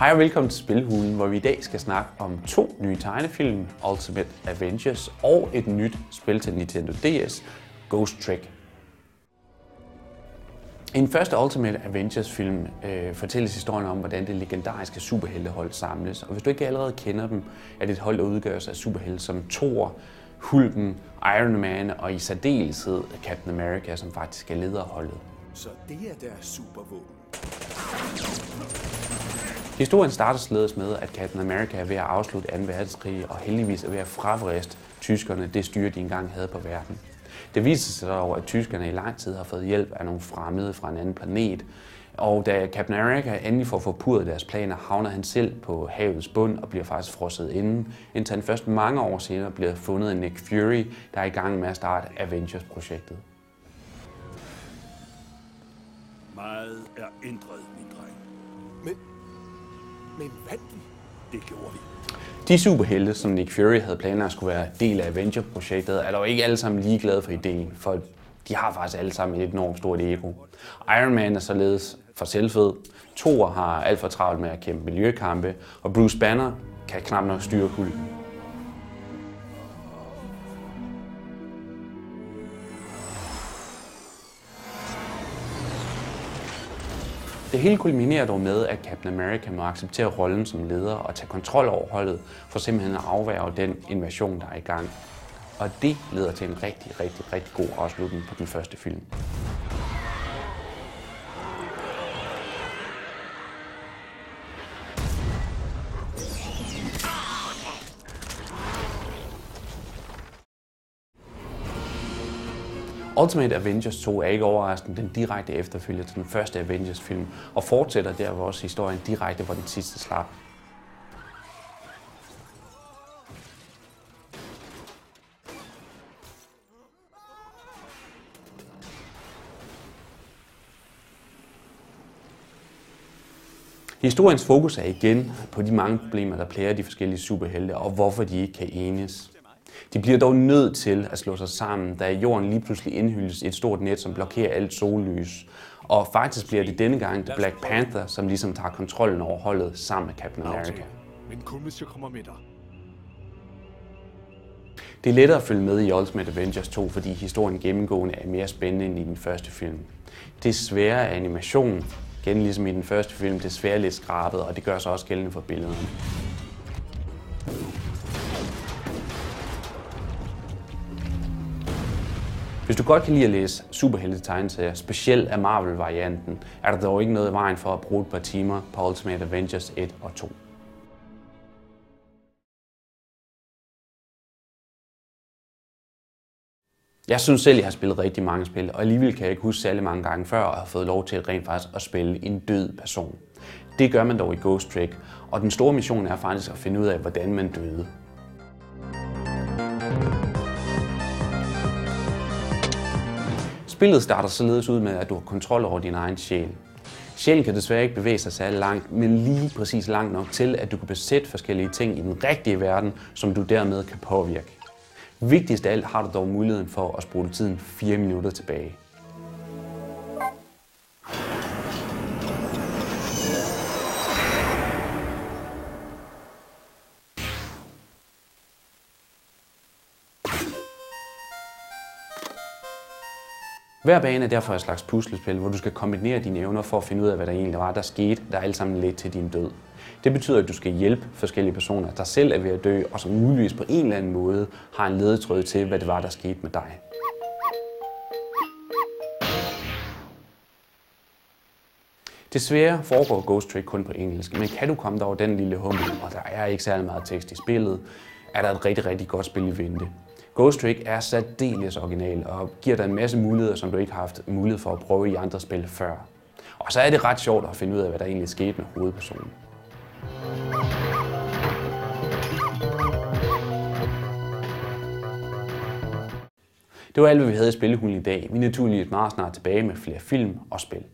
Hej og velkommen til Spilhulen, hvor vi i dag skal snakke om to nye tegnefilm, Ultimate Avengers og et nyt spil til Nintendo DS, Ghost Trick. I den første Ultimate Avengers film øh, fortælles historien om, hvordan det legendariske superheltehold samles. Og hvis du ikke allerede kender dem, er det et hold, der udgøres af superhelte som Thor, Hulken, Iron Man og i særdeleshed Captain America, som faktisk er lederholdet. Så det er deres supervåben. Historien starter således med, at Captain America er ved at afslutte 2. verdenskrig og heldigvis er ved at fravriste tyskerne det styre, de engang havde på verden. Det viser sig dog, at tyskerne i lang tid har fået hjælp af nogle fremmede fra en anden planet, og da Captain America endelig får forpurret deres planer, havner han selv på havets bund og bliver faktisk frosset inden, indtil han først mange år senere bliver fundet af Nick Fury, der er i gang med at starte Avengers-projektet. Meget er ændret, min men vandt vi? Det gjorde vi. De superhelte, som Nick Fury havde planer at skulle være del af Avenger-projektet, er dog ikke alle sammen lige glade for ideen, for de har faktisk alle sammen et enormt stort ego. Iron Man er således for selvfed, Thor har alt for travlt med at kæmpe miljøkampe, og Bruce Banner kan knap nok styre kulden. Det hele kulminerer dog med, at Captain America må acceptere rollen som leder og tage kontrol over holdet, for simpelthen at afværge den invasion, der er i gang. Og det leder til en rigtig, rigtig, rigtig god afslutning på den første film. Ultimate Avengers 2 er ikke overraskende den direkte efterfølger til den første Avengers-film, og fortsætter der også historien direkte, hvor den sidste slap. Historiens fokus er igen på de mange problemer, der plager de forskellige superhelte, og hvorfor de ikke kan enes. De bliver dog nødt til at slå sig sammen, da jorden lige pludselig indhyldes i et stort net, som blokerer alt sollys. Og faktisk bliver det denne gang The Black Panther, som ligesom tager kontrollen over holdet sammen med Captain America. Men kun hvis jeg kommer med dig. Det er lettere at følge med i Ultimate Avengers 2, fordi historien gennemgående er mere spændende end i den første film. Det er sværere animation, igen ligesom i den første film, det svært lidt skrabet, og det gør sig også gældende for billederne. Hvis du godt kan lide at læse superhelte-tegneserier, specielt af Marvel-varianten, er der dog ikke noget i vejen for at bruge et par timer på Ultimate Avengers 1 og 2. Jeg synes selv, jeg har spillet rigtig mange spil, og alligevel kan jeg ikke huske særlig mange gange før, at have fået lov til rent faktisk at spille en død person. Det gør man dog i Ghost Trick, og den store mission er faktisk at finde ud af, hvordan man døde. Spillet starter således ud med, at du har kontrol over din egen sjæl. Sjælen kan desværre ikke bevæge sig særlig langt, men lige præcis langt nok til, at du kan besætte forskellige ting i den rigtige verden, som du dermed kan påvirke. Vigtigst af alt har du dog muligheden for at spole tiden 4 minutter tilbage. Hver bane er derfor et slags puslespil, hvor du skal kombinere dine evner for at finde ud af, hvad der egentlig var, der skete, der alt sammen ledte til din død. Det betyder, at du skal hjælpe forskellige personer, der selv er ved at dø, og som muligvis på en eller anden måde har en ledetråd til, hvad det var, der skete med dig. Desværre foregår Ghost Trick kun på engelsk, men kan du komme dig over den lille hummel, og der er ikke særlig meget tekst i spillet, er der et rigtig, rigtig godt spil i vente. Ghost Trick er særdeles original og giver dig en masse muligheder, som du ikke har haft mulighed for at prøve i andre spil før. Og så er det ret sjovt at finde ud af, hvad der egentlig skete med hovedpersonen. Det var alt, hvad vi havde i Spillehulen i dag. Vi er naturligvis meget snart tilbage med flere film og spil.